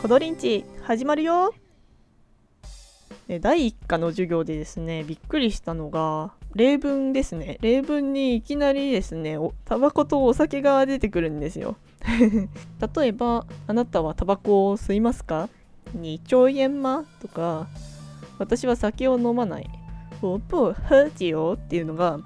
コドリンチ始まるよ。第1課の授業でですねびっくりしたのが例文ですね。例文にいきなりですねタバコとお酒が出てくるんですよ。例えば「あなたはタバコを吸いますか?」2兆円ま？とか私は酒を飲まない。我不喝酒っていうのが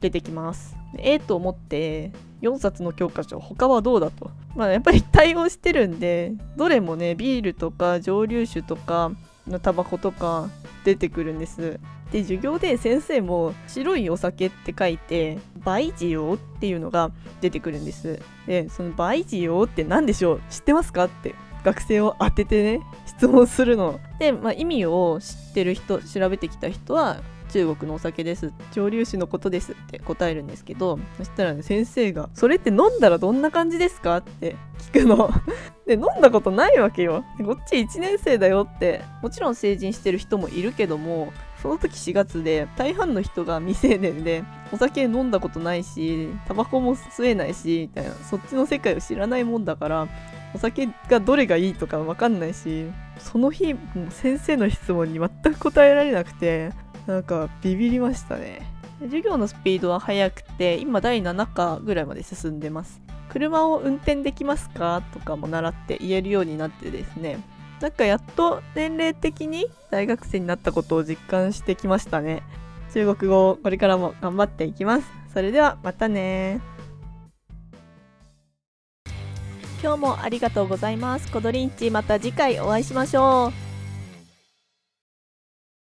出てきます。ええと思って4冊の教科書他はどうだと？まあやっぱり対応してるんでどれもねビールとか蒸留酒とかのタバコとか出てくるんです。で授業で先生も白いお酒って書いてバイジオっていうのが出てくるんです。でそのバイジオって何でしょう？知ってますか？って学生を当ててね質問するの。で、まあ、意味を知ってる人調べてきた人は中国のお酒です。蒸留酒のことですって答えるんですけどそしたらね先生が「それって飲んだらどんな感じですか?」って聞くの。で飲んだことないわけよ。こっち1年生だよってもちろん成人してる人もいるけどもその時4月で大半の人が未成年でお酒飲んだことないしタバコも吸えないしみたいなそっちの世界を知らないもんだからお酒がどれがいいとか分かんないしその日先生の質問に全く答えられなくてなんかビビりましたね。授業のスピードは速くて今第7課ぐらいまで進んでます。車を運転できますかとかも習って言えるようになってですね。なんかやっと年齢的に大学生になったことを実感してきましたね。中国語これからも頑張っていきます。それではまたね。今日もありがとうございます。コドリンチまた次回お会いしましょう